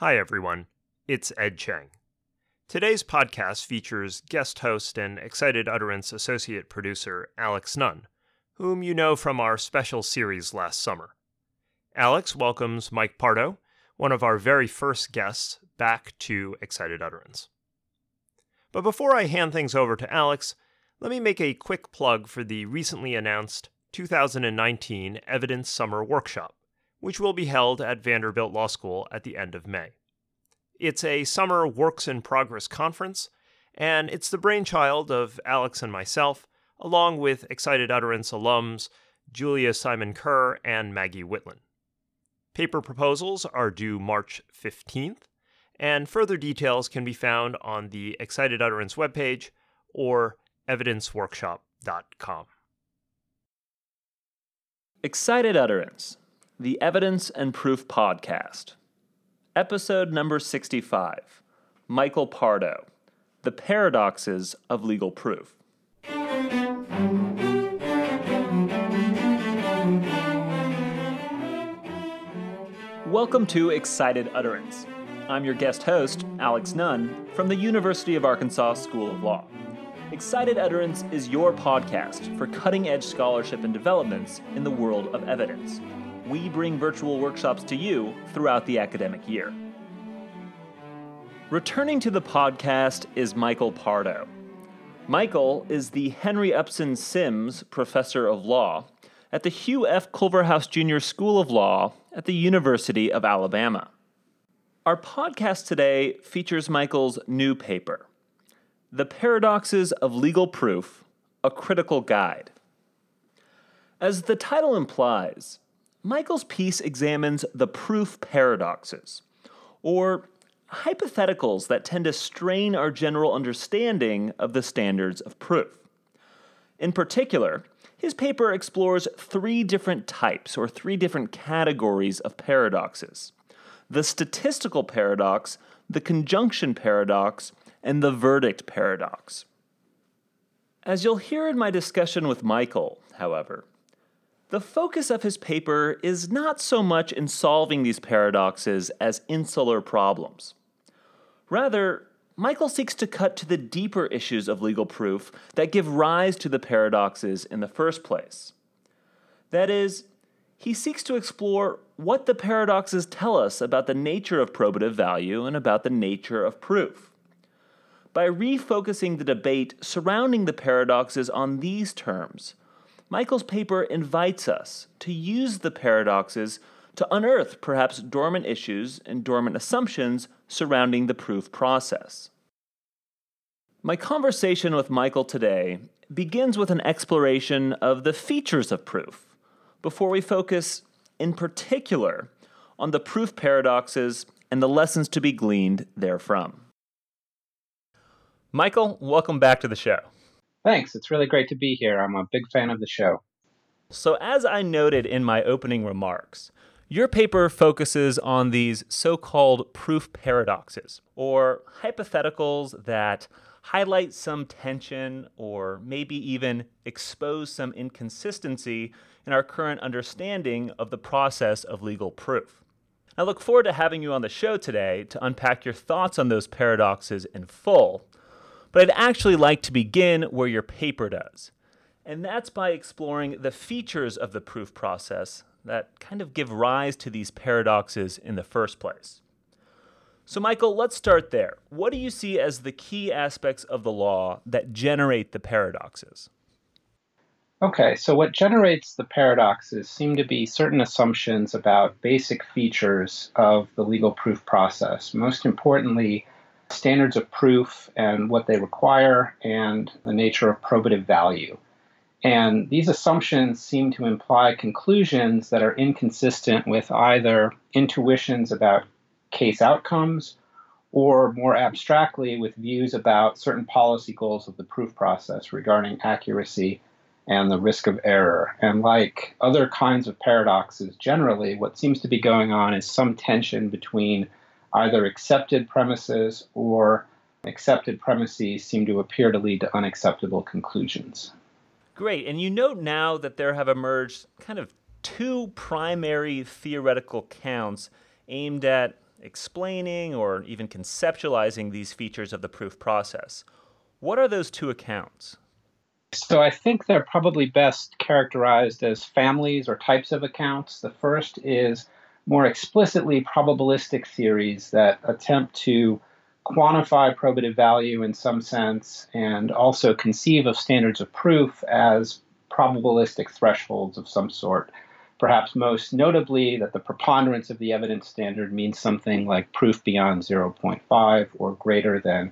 Hi, everyone. It's Ed Cheng. Today's podcast features guest host and Excited Utterance associate producer Alex Nunn, whom you know from our special series last summer. Alex welcomes Mike Pardo, one of our very first guests, back to Excited Utterance. But before I hand things over to Alex, let me make a quick plug for the recently announced 2019 Evidence Summer Workshop, which will be held at Vanderbilt Law School at the end of May. It's a summer works in progress conference, and it's the brainchild of Alex and myself, along with Excited Utterance alums Julia Simon Kerr and Maggie Wittlin. Paper proposals are due March 15th, and further details can be found on the Excited Utterance webpage or evidenceworkshop.com. Excited Utterance, the Evidence and Proof Podcast. Episode number 65 Michael Pardo The Paradoxes of Legal Proof. Welcome to Excited Utterance. I'm your guest host, Alex Nunn, from the University of Arkansas School of Law. Excited Utterance is your podcast for cutting edge scholarship and developments in the world of evidence. We bring virtual workshops to you throughout the academic year. Returning to the podcast is Michael Pardo. Michael is the Henry Upson Sims Professor of Law at the Hugh F. Culverhouse Jr. School of Law at the University of Alabama. Our podcast today features Michael's new paper, The Paradoxes of Legal Proof A Critical Guide. As the title implies, Michael's piece examines the proof paradoxes, or hypotheticals that tend to strain our general understanding of the standards of proof. In particular, his paper explores three different types or three different categories of paradoxes the statistical paradox, the conjunction paradox, and the verdict paradox. As you'll hear in my discussion with Michael, however, the focus of his paper is not so much in solving these paradoxes as insular problems. Rather, Michael seeks to cut to the deeper issues of legal proof that give rise to the paradoxes in the first place. That is, he seeks to explore what the paradoxes tell us about the nature of probative value and about the nature of proof. By refocusing the debate surrounding the paradoxes on these terms, Michael's paper invites us to use the paradoxes to unearth perhaps dormant issues and dormant assumptions surrounding the proof process. My conversation with Michael today begins with an exploration of the features of proof, before we focus in particular on the proof paradoxes and the lessons to be gleaned therefrom. Michael, welcome back to the show. Thanks. It's really great to be here. I'm a big fan of the show. So, as I noted in my opening remarks, your paper focuses on these so called proof paradoxes, or hypotheticals that highlight some tension or maybe even expose some inconsistency in our current understanding of the process of legal proof. I look forward to having you on the show today to unpack your thoughts on those paradoxes in full, but I'd actually like to begin where your paper does. And that's by exploring the features of the proof process that kind of give rise to these paradoxes in the first place. So, Michael, let's start there. What do you see as the key aspects of the law that generate the paradoxes? Okay, so what generates the paradoxes seem to be certain assumptions about basic features of the legal proof process. Most importantly, standards of proof and what they require, and the nature of probative value. And these assumptions seem to imply conclusions that are inconsistent with either intuitions about case outcomes or more abstractly with views about certain policy goals of the proof process regarding accuracy and the risk of error. And like other kinds of paradoxes, generally, what seems to be going on is some tension between either accepted premises or accepted premises seem to appear to lead to unacceptable conclusions. Great. And you note now that there have emerged kind of two primary theoretical counts aimed at explaining or even conceptualizing these features of the proof process. What are those two accounts? So I think they're probably best characterized as families or types of accounts. The first is more explicitly probabilistic theories that attempt to quantify probative value in some sense and also conceive of standards of proof as probabilistic thresholds of some sort. Perhaps most notably, that the preponderance of the evidence standard means something like proof beyond 0.5 or greater than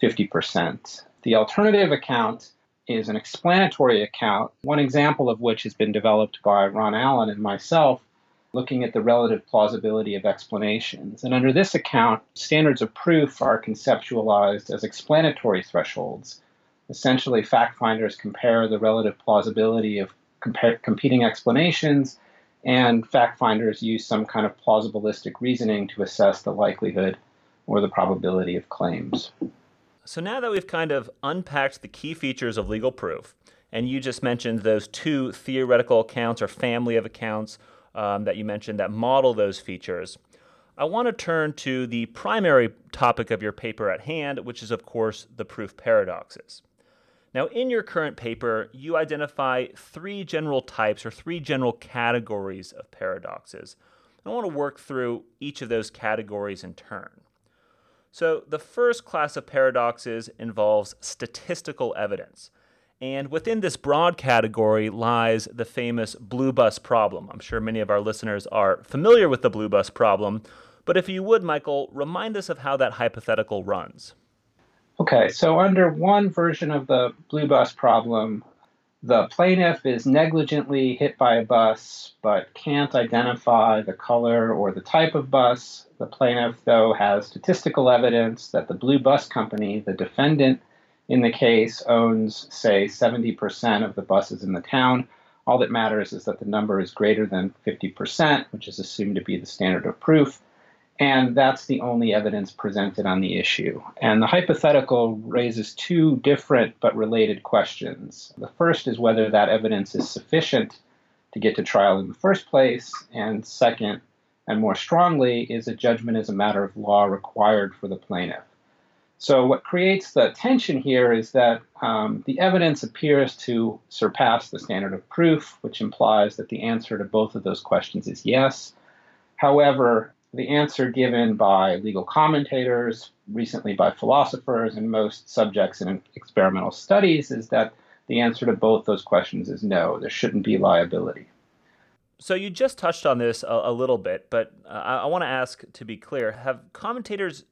50%. The alternative account is an explanatory account, one example of which has been developed by Ron Allen and myself, looking at the relative plausibility of explanations. And under this account, standards of proof are conceptualized as explanatory thresholds. Essentially, fact finders compare the relative plausibility of compar- competing explanations, and fact finders use some kind of plausibilistic reasoning to assess the likelihood or the probability of claims. So now that we've kind of unpacked the key features of legal proof, and you just mentioned those two theoretical accounts or family of accounts um, that you mentioned that model those features, I want to turn to the primary topic of your paper at hand, which is, of course, the proof paradoxes. Now, in your current paper, you identify three general types or three general categories of paradoxes. I want to work through each of those categories in turn. So, the first class of paradoxes involves statistical evidence. And within this broad category lies the famous blue bus problem. I'm sure many of our listeners are familiar with the blue bus problem, but if you would, Michael, remind us of how that hypothetical runs. Okay, so under one version of the blue bus problem, the plaintiff is negligently hit by a bus but can't identify the color or the type of bus. The plaintiff, though, has statistical evidence that the blue bus company, the defendant in the case, owns, say, 70% of the buses in the town. All that matters is that the number is greater than 50%, which is assumed to be the standard of proof. And that's the only evidence presented on the issue. And the hypothetical raises two different but related questions. The first is whether that evidence is sufficient to get to trial in the first place. And second, and more strongly, is a judgment as a matter of law required for the plaintiff. So, what creates the tension here is that um, the evidence appears to surpass the standard of proof, which implies that the answer to both of those questions is yes. However, the answer given by legal commentators, recently by philosophers, and most subjects in experimental studies is that the answer to both those questions is no, there shouldn't be liability. So you just touched on this a, a little bit, but uh, I, I want to ask to be clear have commentators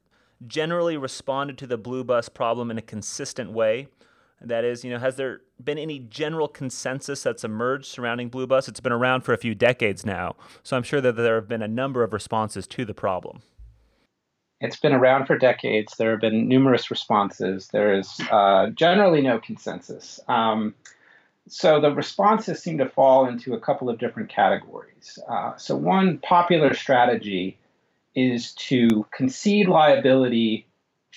generally responded to the blue bus problem in a consistent way? That is, you know, has there been any general consensus that's emerged surrounding Blue Bus? It's been around for a few decades now, so I'm sure that there have been a number of responses to the problem. It's been around for decades. There have been numerous responses. There is uh, generally no consensus. Um, so the responses seem to fall into a couple of different categories. Uh, so, one popular strategy is to concede liability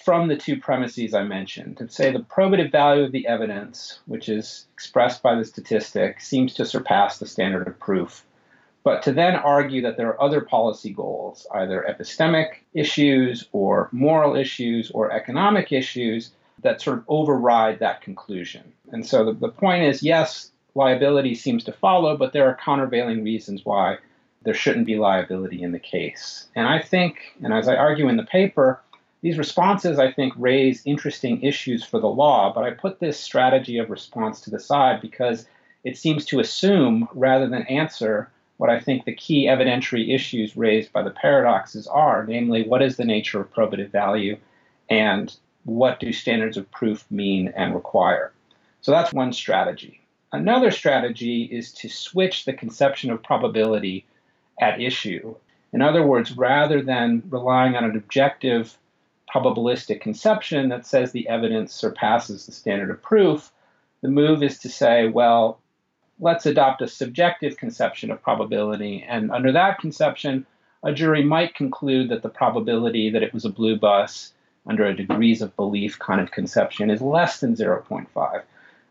from the two premises I mentioned, to say the probative value of the evidence, which is expressed by the statistic, seems to surpass the standard of proof, but to then argue that there are other policy goals, either epistemic issues or moral issues or economic issues, that sort of override that conclusion. And so the, the point is yes, liability seems to follow, but there are countervailing reasons why there shouldn't be liability in the case. And I think, and as I argue in the paper, these responses, I think, raise interesting issues for the law, but I put this strategy of response to the side because it seems to assume rather than answer what I think the key evidentiary issues raised by the paradoxes are namely, what is the nature of probative value and what do standards of proof mean and require? So that's one strategy. Another strategy is to switch the conception of probability at issue. In other words, rather than relying on an objective probabilistic conception that says the evidence surpasses the standard of proof, the move is to say, well, let's adopt a subjective conception of probability. And under that conception, a jury might conclude that the probability that it was a blue bus under a degrees of belief kind of conception is less than 0.5.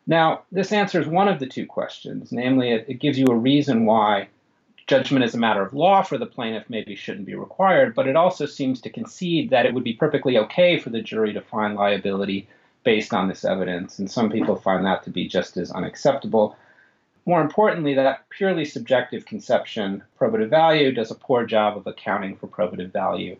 Now, this answers one of the two questions, namely, it, it gives you a reason why judgment as a matter of law for the plaintiff maybe shouldn't be required, but it also seems to concede that it would be perfectly okay for the jury to find liability based on this evidence. And some people find that to be just as unacceptable. More importantly, that purely subjective conception, probative value, does a poor job of accounting for probative value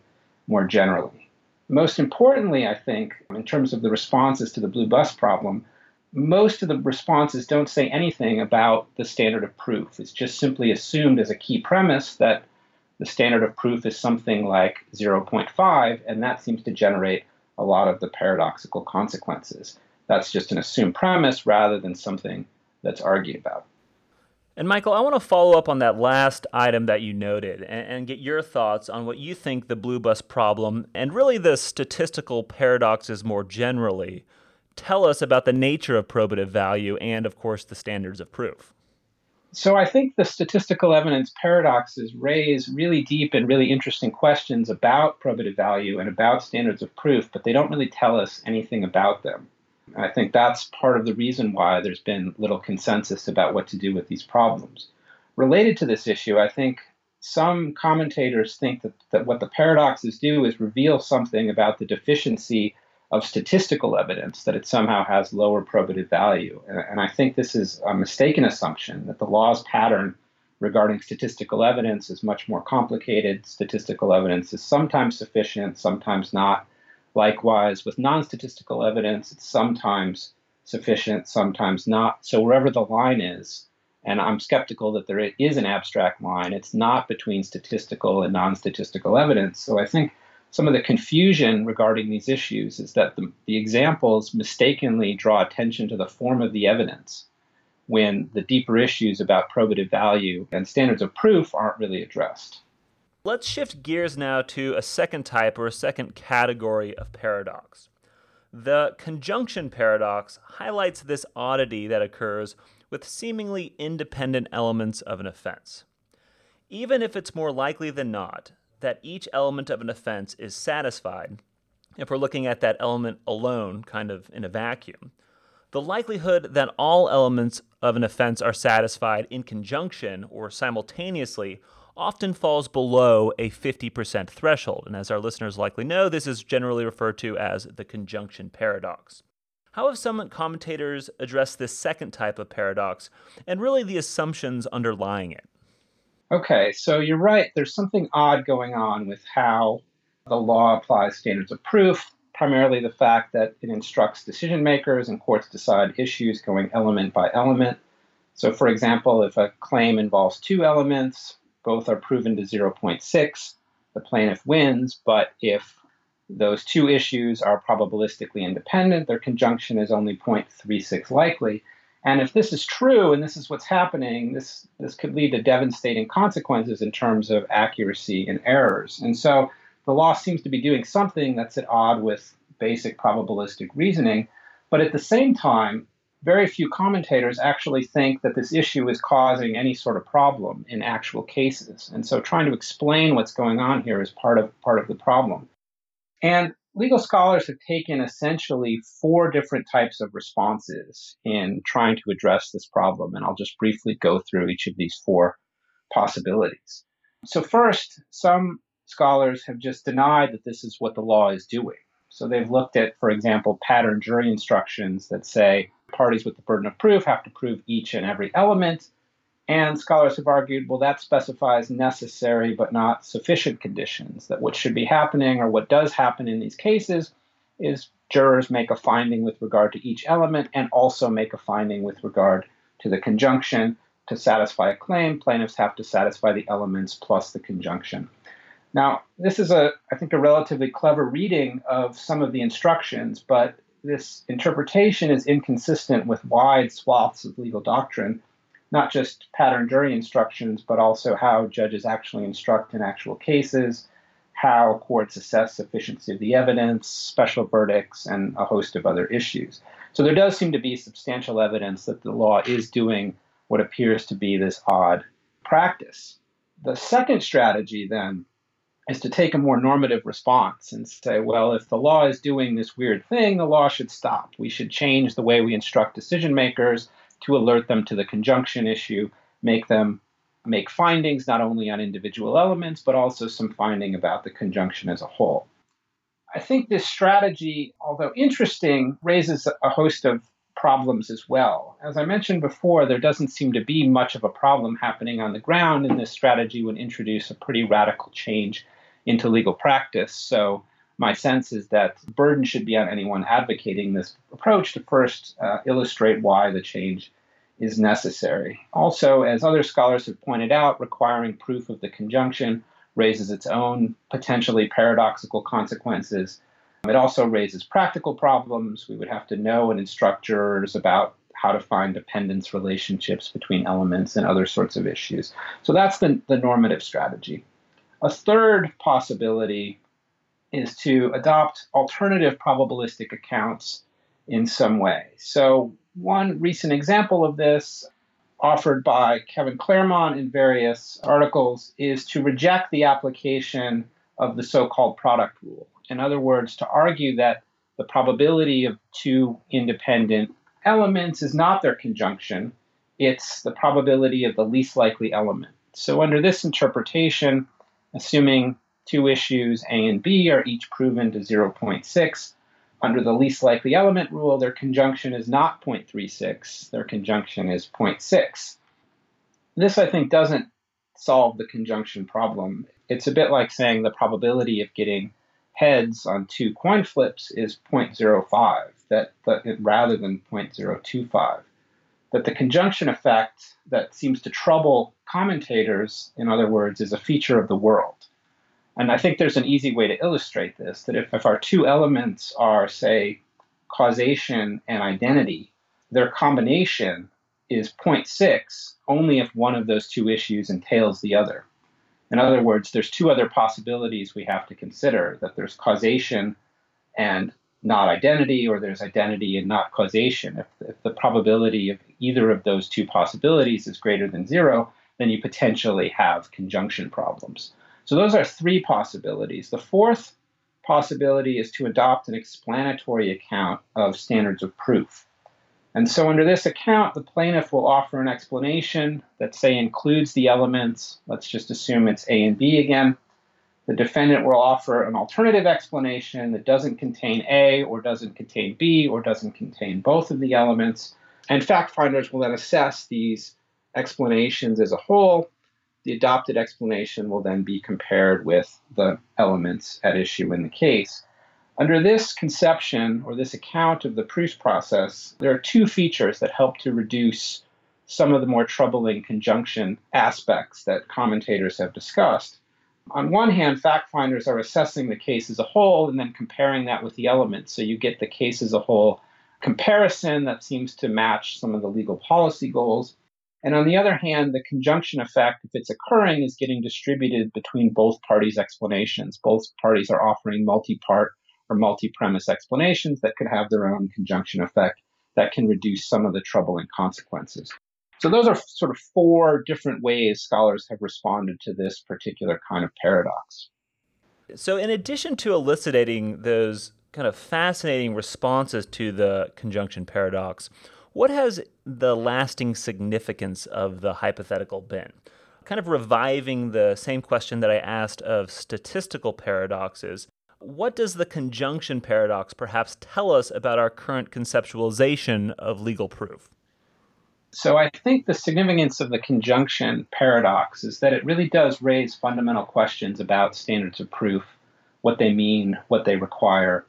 more generally. Most importantly, I think, in terms of the responses to the blue bus problem, most of the responses don't say anything about the standard of proof. It's just simply assumed as a key premise that the standard of proof is something like 0.5, and that seems to generate a lot of the paradoxical consequences. That's just an assumed premise rather than something that's argued about. And Michael, I want to follow up on that last item that you noted and, and, get your thoughts on what you think the blue bus problem and really the statistical paradoxes more generally tell us about the nature of probative value and, of course, the standards of proof. So I think the statistical evidence paradoxes raise really deep and really interesting questions about probative value and about standards of proof, but they don't really tell us anything about them. I think that's part of the reason why there's been little consensus about what to do with these problems. Related to this issue, I think some commentators think that, that what the paradoxes do is reveal something about the deficiency of statistical evidence that it somehow has lower probative value. And, and, I think this is a mistaken assumption that the law's pattern regarding statistical evidence is much more complicated. Statistical evidence is sometimes sufficient, sometimes not. Likewise, with non statistical evidence, it's sometimes sufficient, sometimes not. So, wherever the line is, and I'm skeptical that there is an abstract line, it's not between statistical and non statistical evidence. So, I think some of the confusion regarding these issues is that the, the examples mistakenly draw attention to the form of the evidence when the deeper issues about probative value and standards of proof aren't really addressed. Let's shift gears now to a second type or a second category of paradox. The conjunction paradox highlights this oddity that occurs with seemingly independent elements of an offense. Even if it's more likely than not that each element of an offense is satisfied, if we're looking at that element alone, kind of in a vacuum, the likelihood that all elements of an offense are satisfied in conjunction or simultaneously often falls below a 50% threshold. And as our listeners likely know, this is generally referred to as the conjunction paradox. How have some commentators addressed this second type of paradox and really the assumptions underlying it? Okay, so you're right. There's something odd going on with how the law applies standards of proof, primarily the fact that it instructs decision makers and courts decide issues going element by element. So, for example, if a claim involves two elements, both are proven to 0.6, the plaintiff wins. But if those two issues are probabilistically independent, their conjunction is only 0.36 likely. And if this is true and this is what's happening, this, this could lead to devastating consequences in terms of accuracy and errors. And so the law seems to be doing something that's at odds with basic probabilistic reasoning. But at the same time, very few commentators actually think that this issue is causing any sort of problem in actual cases. And so trying to explain what's going on here is part of part of the problem. And legal scholars have taken essentially four different types of responses in trying to address this problem. And I'll just briefly go through each of these four possibilities. So, first, some scholars have just denied that this is what the law is doing. So, they've looked at, for example, pattern jury instructions that say parties with the burden of proof have to prove each and every element and scholars have argued, well, that specifies necessary but not sufficient conditions, that what should be happening or what does happen in these cases is jurors make a finding with regard to each element and also make a finding with regard to the conjunction. To satisfy a claim, plaintiffs have to satisfy the elements plus the conjunction. Now, this is a, I think, a relatively clever reading of some of the instructions, but this interpretation is inconsistent with wide swaths of legal doctrine not just pattern jury instructions, but also how judges actually instruct in actual cases, how courts assess sufficiency of the evidence, special verdicts, and a host of other issues. So there does seem to be substantial evidence that the law is doing what appears to be this odd practice. The second strategy, then, is to take a more normative response and say, well, if the law is doing this weird thing, the law should stop. We should change the way we instruct decision makers to alert them to the conjunction issue, make them make findings not only on individual elements, but also some finding about the conjunction as a whole. I think this strategy, although interesting, raises a host of problems as well. As I mentioned before, there doesn't seem to be much of a problem happening on the ground, and this strategy would introduce a pretty radical change into legal practice. So, my sense is that the burden should be on anyone advocating this approach to first uh, illustrate why the change is necessary. Also, as other scholars have pointed out, requiring proof of the conjunction raises its own potentially paradoxical consequences. It also raises practical problems. We would have to know and instruct jurors about how to find dependence relationships between elements and other sorts of issues. So that's the, the normative strategy. A third possibility is to adopt alternative probabilistic accounts in some way. So, one recent example of this offered by Kevin Clermont in various articles is to reject the application of the so called product rule. In other words, to argue that the probability of two independent elements is not their conjunction, it's the probability of the least likely element. So, under this interpretation, assuming two issues A and B are each proven to 0.6, under the least likely element rule, their conjunction is not 0.36, their conjunction is 0.6. This, I think, doesn't solve the conjunction problem. It's a bit like saying the probability of getting heads on two coin flips is 0.05, that, that rather than 0.025. That the conjunction effect that seems to trouble commentators, in other words, is a feature of the world. And I think there's an easy way to illustrate this that if, if our two elements are, say, causation and identity, their combination is 0.6 only if one of those two issues entails the other. In other words, there's two other possibilities we have to consider that there's causation and not identity, or there's identity and not causation. If, if the probability of either of those two possibilities is greater than zero, then you potentially have conjunction problems. So those are three possibilities. The fourth possibility is to adopt an explanatory account of standards of proof. And so under this account, the plaintiff will offer an explanation that, say, includes the elements. Let's just assume it's A and B again. The defendant will offer an alternative explanation that doesn't contain A or doesn't contain B or doesn't contain both of the elements. And fact finders will then assess these explanations as a whole the adopted explanation will then be compared with the elements at issue in the case. Under this conception or this account of the proof process, there are two features that help to reduce some of the more troubling conjunction aspects that commentators have discussed. On one hand, fact finders are assessing the case as a whole and then comparing that with the elements. So you get the case as a whole comparison that seems to match some of the legal policy goals. And on the other hand, the conjunction effect, if it's occurring, is getting distributed between both parties' explanations. Both parties are offering multi part or multi premise explanations that could have their own conjunction effect that can reduce some of the troubling consequences. So, those are sort of four different ways scholars have responded to this particular kind of paradox. So, in addition to elucidating those kind of fascinating responses to the conjunction paradox, what has the lasting significance of the hypothetical been? Kind of reviving the same question that I asked of statistical paradoxes. What does the conjunction paradox perhaps tell us about our current conceptualization of legal proof? So, I think the significance of the conjunction paradox is that it really does raise fundamental questions about standards of proof, what they mean, what they require,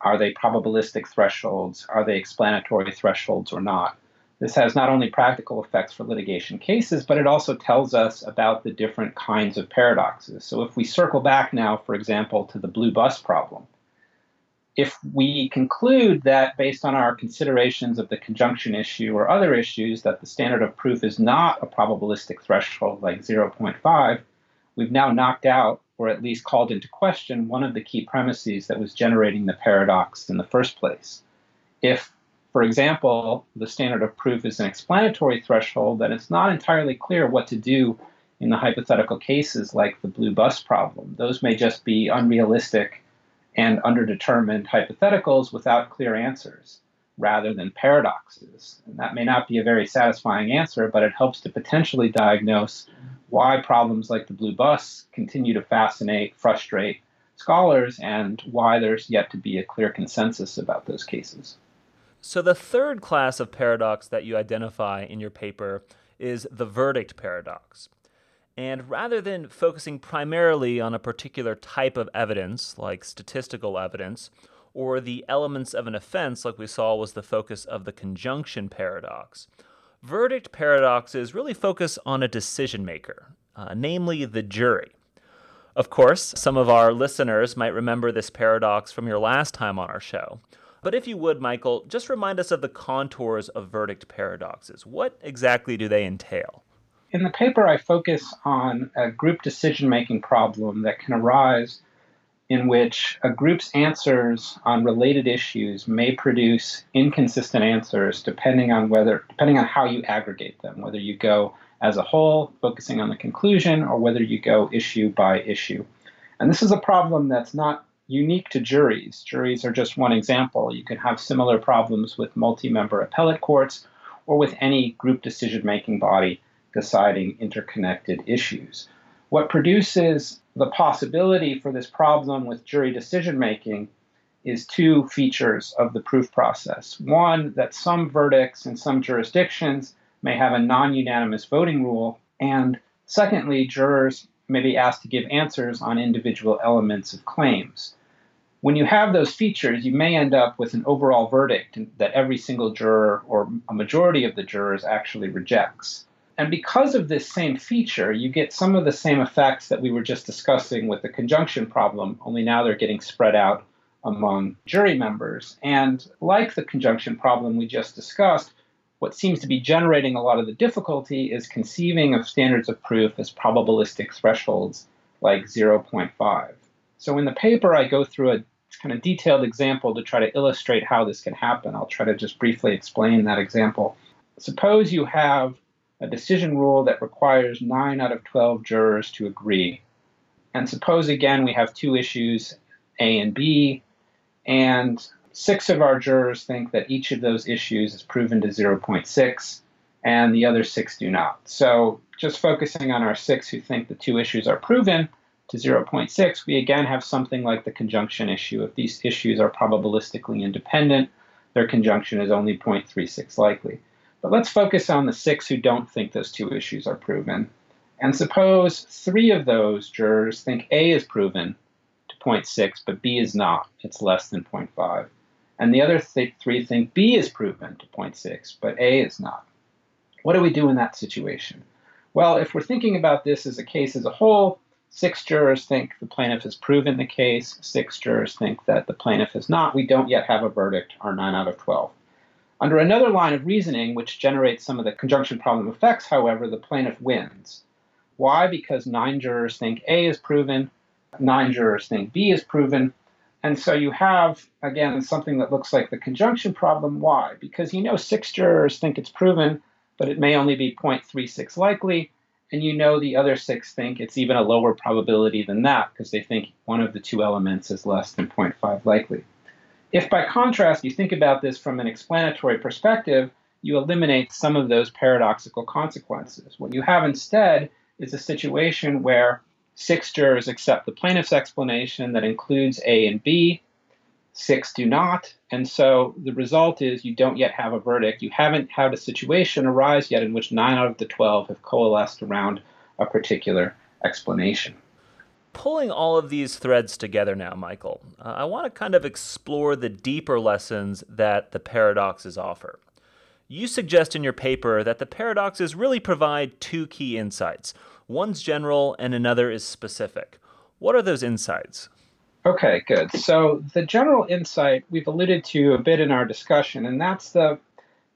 are they probabilistic thresholds? Are they explanatory thresholds or not? This has not only practical effects for litigation cases, but it also tells us about the different kinds of paradoxes. So if we circle back now, for example, to the blue bus problem, if we conclude that based on our considerations of the conjunction issue or other issues that the standard of proof is not a probabilistic threshold like 0.5, we've now knocked out or at least called into question one of the key premises that was generating the paradox in the first place. If, for example, the standard of proof is an explanatory threshold, then it's not entirely clear what to do in the hypothetical cases like the blue bus problem. Those may just be unrealistic and underdetermined hypotheticals without clear answers. rather than paradoxes. And that may not be a very satisfying answer, but it helps to potentially diagnose why problems like the blue bus continue to fascinate, frustrate scholars, and why there's yet to be a clear consensus about those cases. So, the third class of paradox that you identify in your paper is the verdict paradox. And rather than focusing primarily on a particular type of evidence, like statistical evidence, or the elements of an offense, like we saw was the focus of the conjunction paradox, verdict paradoxes really focus on a decision maker, uh, namely the jury. Of course, some of our listeners might remember this paradox from your last time on our show. But if you would, Michael, just remind us of the contours of verdict paradoxes. What exactly do they entail? In the paper, I focus on a group decision making problem that can arise in which a group's answers on related issues may produce inconsistent answers depending on whether depending on how you aggregate them, whether you go as a whole, focusing on the conclusion, or whether you go issue by issue. And this is a problem that's not unique to juries. Juries are just one example. You can have similar problems with multi member appellate courts or with any group decision making body deciding interconnected issues. What produces the possibility for this problem with jury decision making is two features of the proof process. One, that some verdicts in some jurisdictions may have a non unanimous voting rule. And secondly, jurors may be asked to give answers on individual elements of claims. When you have those features, you may end up with an overall verdict that every single juror or a majority of the jurors actually rejects. And because of this same feature, you get some of the same effects that we were just discussing with the conjunction problem, only now they're getting spread out among jury members. And like the conjunction problem we just discussed, what seems to be generating a lot of the difficulty is conceiving of standards of proof as probabilistic thresholds like 0.5. So in the paper, I go through a kind of detailed example to try to illustrate how this can happen. I'll try to just briefly explain that example. Suppose you have a decision rule that requires 9 out of 12 jurors to agree. And suppose again we have two issues, A and B, and six of our jurors think that each of those issues is proven to 0.6, and the other six do not. So just focusing on our six who think the two issues are proven to 0.6, we again have something like the conjunction issue. If these issues are probabilistically independent, their conjunction is only 0.36 likely. But let's focus on the six who don't think those two issues are proven. And suppose three of those jurors think A is proven to 0.6, but B is not. It's less than 0.5 and the other th- three think B is proven to 0.6, but A is not. What do we do in that situation? Well, if we're thinking about this as a case as a whole, six jurors think the plaintiff has proven the case, six jurors think that the plaintiff has not. We don't yet have a verdict, our 9 out of 12. Under another line of reasoning, which generates some of the conjunction problem effects, however, the plaintiff wins. Why? Because nine jurors think A is proven, nine jurors think B is proven, and so you have, again, something that looks like the conjunction problem. Why? Because you know six jurors think it's proven, but it may only be 0.36 likely. And you know the other six think it's even a lower probability than that because they think one of the two elements is less than 0.5 likely. If by contrast you think about this from an explanatory perspective, you eliminate some of those paradoxical consequences. What you have instead is a situation where Six jurors accept the plaintiff's explanation that includes A and B. Six do not. And so the result is you don't yet have a verdict. You haven't had a situation arise yet in which nine out of the 12 have coalesced around a particular explanation. Pulling all of these threads together now, Michael, uh, I want to kind of explore the deeper lessons that the paradoxes offer. You suggest in your paper that the paradoxes really provide two key insights. One's general and another is specific. What are those insights? Okay, good. So, the general insight we've alluded to a bit in our discussion, and that's the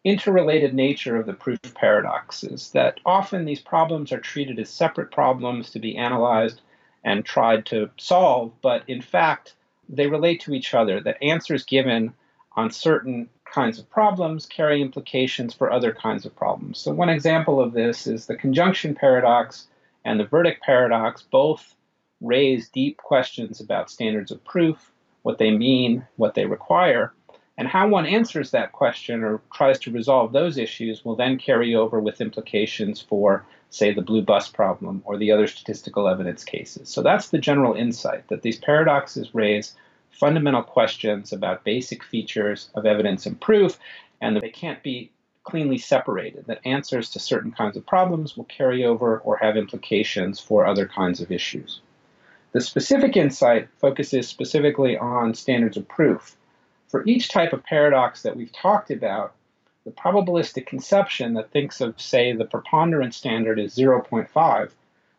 interrelated nature of the proof paradoxes, that often these problems are treated as separate problems to be analyzed and tried to solve, but in fact, they relate to each other, that answers given on certain kinds of problems carry implications for other kinds of problems. So, one example of this is the conjunction paradox and the verdict paradox both raise deep questions about standards of proof, what they mean, what they require. And how one answers that question or tries to resolve those issues will then carry over with implications for, say, the blue bus problem or the other statistical evidence cases. So that's the general insight that these paradoxes raise fundamental questions about basic features of evidence and proof, and that they can't be cleanly separated, that answers to certain kinds of problems will carry over or have implications for other kinds of issues. The specific insight focuses specifically on standards of proof. For each type of paradox that we've talked about, the probabilistic conception that thinks of, say, the preponderance standard as 0.5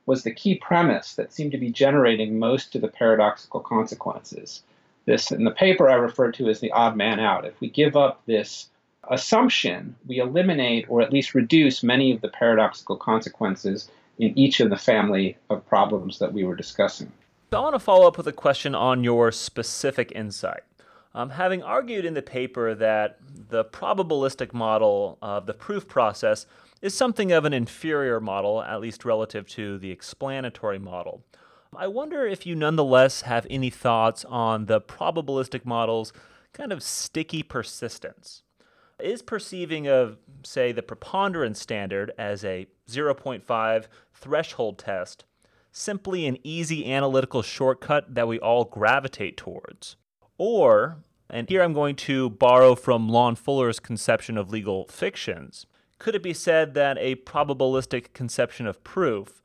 was the key premise that seemed to be generating most of the paradoxical consequences. This, in the paper, I refer to as the odd man out. If we give up this assumption, we eliminate or at least reduce many of the paradoxical consequences in each of the family of problems that we were discussing. So I want to follow up with a question on your specific insight. Um, having argued in the paper that the probabilistic model of the proof process is something of an inferior model, at least relative to the explanatory model, I wonder if you nonetheless have any thoughts on the probabilistic model's kind of sticky persistence. Is perceiving of, say, the preponderance standard as a 0.5 threshold test simply an easy analytical shortcut that we all gravitate towards? Or, and here I'm going to borrow from Lon Fuller's conception of legal fictions, could it be said that a probabilistic conception of proof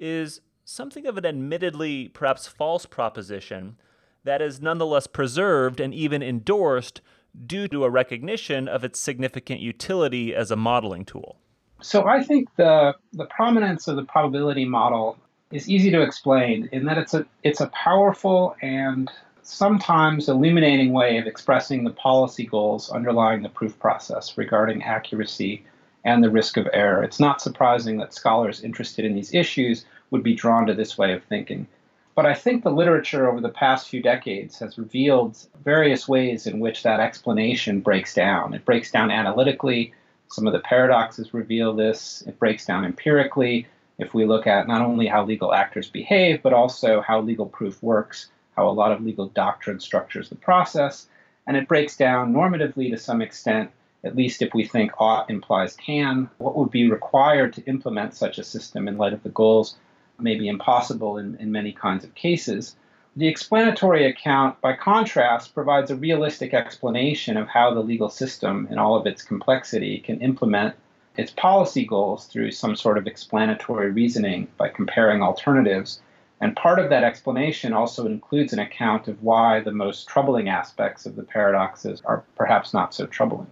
is something of an admittedly perhaps false proposition that is nonetheless preserved and even endorsed due to a recognition of its significant utility as a modeling tool? So I think the the prominence of the probability model is easy to explain in that it's a it's a powerful and sometimes illuminating way of expressing the policy goals underlying the proof process regarding accuracy and the risk of error. It's not surprising that scholars interested in these issues would be drawn to this way of thinking. But I think the literature over the past few decades has revealed various ways in which that explanation breaks down. It breaks down analytically. Some of the paradoxes reveal this. It breaks down empirically if we look at not only how legal actors behave, but also how legal proof works, how a lot of legal doctrine structures the process, and it breaks down normatively to some extent, at least if we think ought implies can, what would be required to implement such a system in light of the goals may be impossible in, in many kinds of cases. The explanatory account, by contrast, provides a realistic explanation of how the legal system, in all of its complexity, can implement its policy goals through some sort of explanatory reasoning by comparing alternatives. And part of that explanation also includes an account of why the most troubling aspects of the paradoxes are perhaps not so troubling.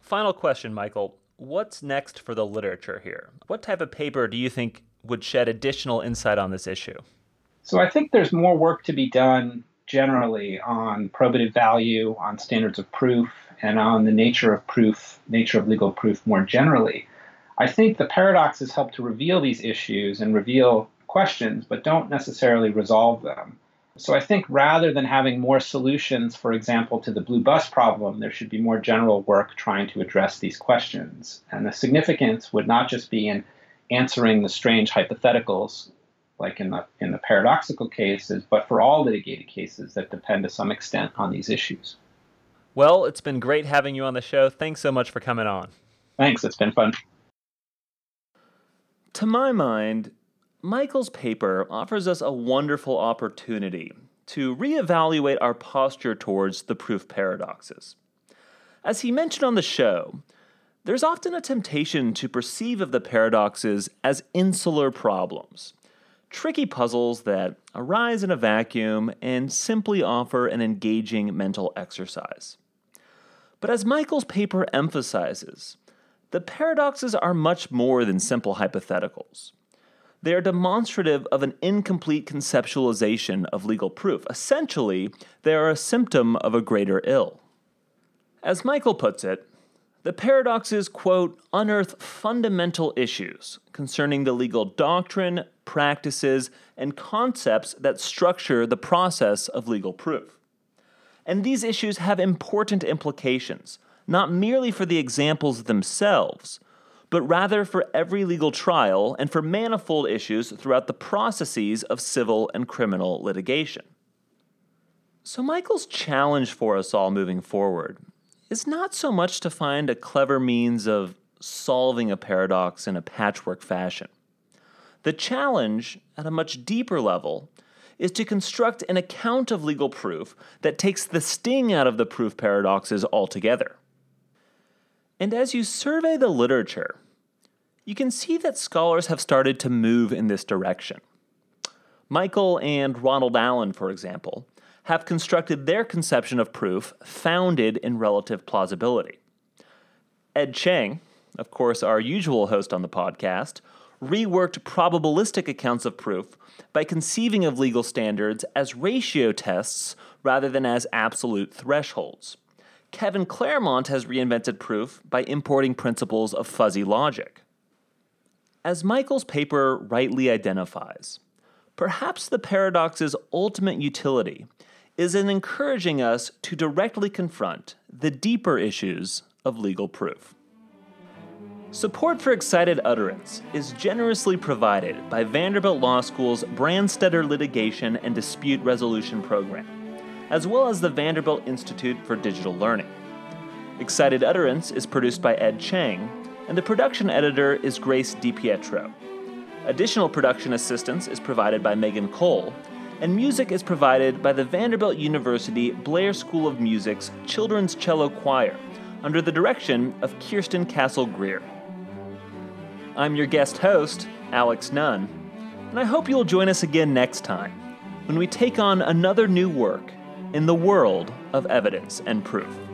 Final question, Michael. What's next for the literature here? What type of paper do you think would shed additional insight on this issue? So I think there's more work to be done generally on probative value, on standards of proof, and on the nature of proof, nature of legal proof more generally. I think the paradoxes help to reveal these issues and reveal questions, but don't necessarily resolve them. So I think rather than having more solutions, for example, to the blue bus problem, there should be more general work trying to address these questions. And the significance would not just be in answering the strange hypotheticals, like in the in the paradoxical cases, but for all litigated cases that depend to some extent on these issues. Well, it's been great having you on the show. Thanks so much for coming on. Thanks, it's been fun. To my mind, Michael's paper offers us a wonderful opportunity to reevaluate our posture towards the proof paradoxes. As he mentioned on the show, there's often a temptation to perceive of the paradoxes as insular problems, tricky puzzles that arise in a vacuum and simply offer an engaging mental exercise. But as Michael's paper emphasizes, the paradoxes are much more than simple hypotheticals. They are demonstrative of an incomplete conceptualization of legal proof. Essentially, they are a symptom of a greater ill. As Michael puts it, the paradoxes, quote, unearth fundamental issues concerning the legal doctrine, practices, and concepts that structure the process of legal proof. And these issues have important implications, not merely for the examples themselves, but rather for every legal trial and for manifold issues throughout the processes of civil and criminal litigation. So, Michael's challenge for us all moving forward is not so much to find a clever means of solving a paradox in a patchwork fashion. The challenge, at a much deeper level, is to construct an account of legal proof that takes the sting out of the proof paradoxes altogether. And as you survey the literature, you can see that scholars have started to move in this direction. Michael and Ronald Allen, for example, have constructed their conception of proof founded in relative plausibility. Ed Cheng, of course, our usual host on the podcast, reworked probabilistic accounts of proof by conceiving of legal standards as ratio tests rather than as absolute thresholds. Kevin Clermont has reinvented proof by importing principles of fuzzy logic. As Michael's paper rightly identifies, perhaps the paradox's ultimate utility is in encouraging us to directly confront the deeper issues of legal proof. Support for Excited Utterance is generously provided by Vanderbilt Law School's Branstetter Litigation and Dispute Resolution Program, as well as the Vanderbilt Institute for Digital Learning. Excited Utterance is produced by Ed Cheng, and the production editor is Grace DiPietro. Additional production assistance is provided by Megan Cole, and music is provided by the Vanderbilt University Blair School of Music's Children's Cello Choir under the direction of Kirsten Castle Greer. I'm your guest host, Alex Nunn, and I hope you'll join us again next time when we take on another new work in the world of evidence and proof.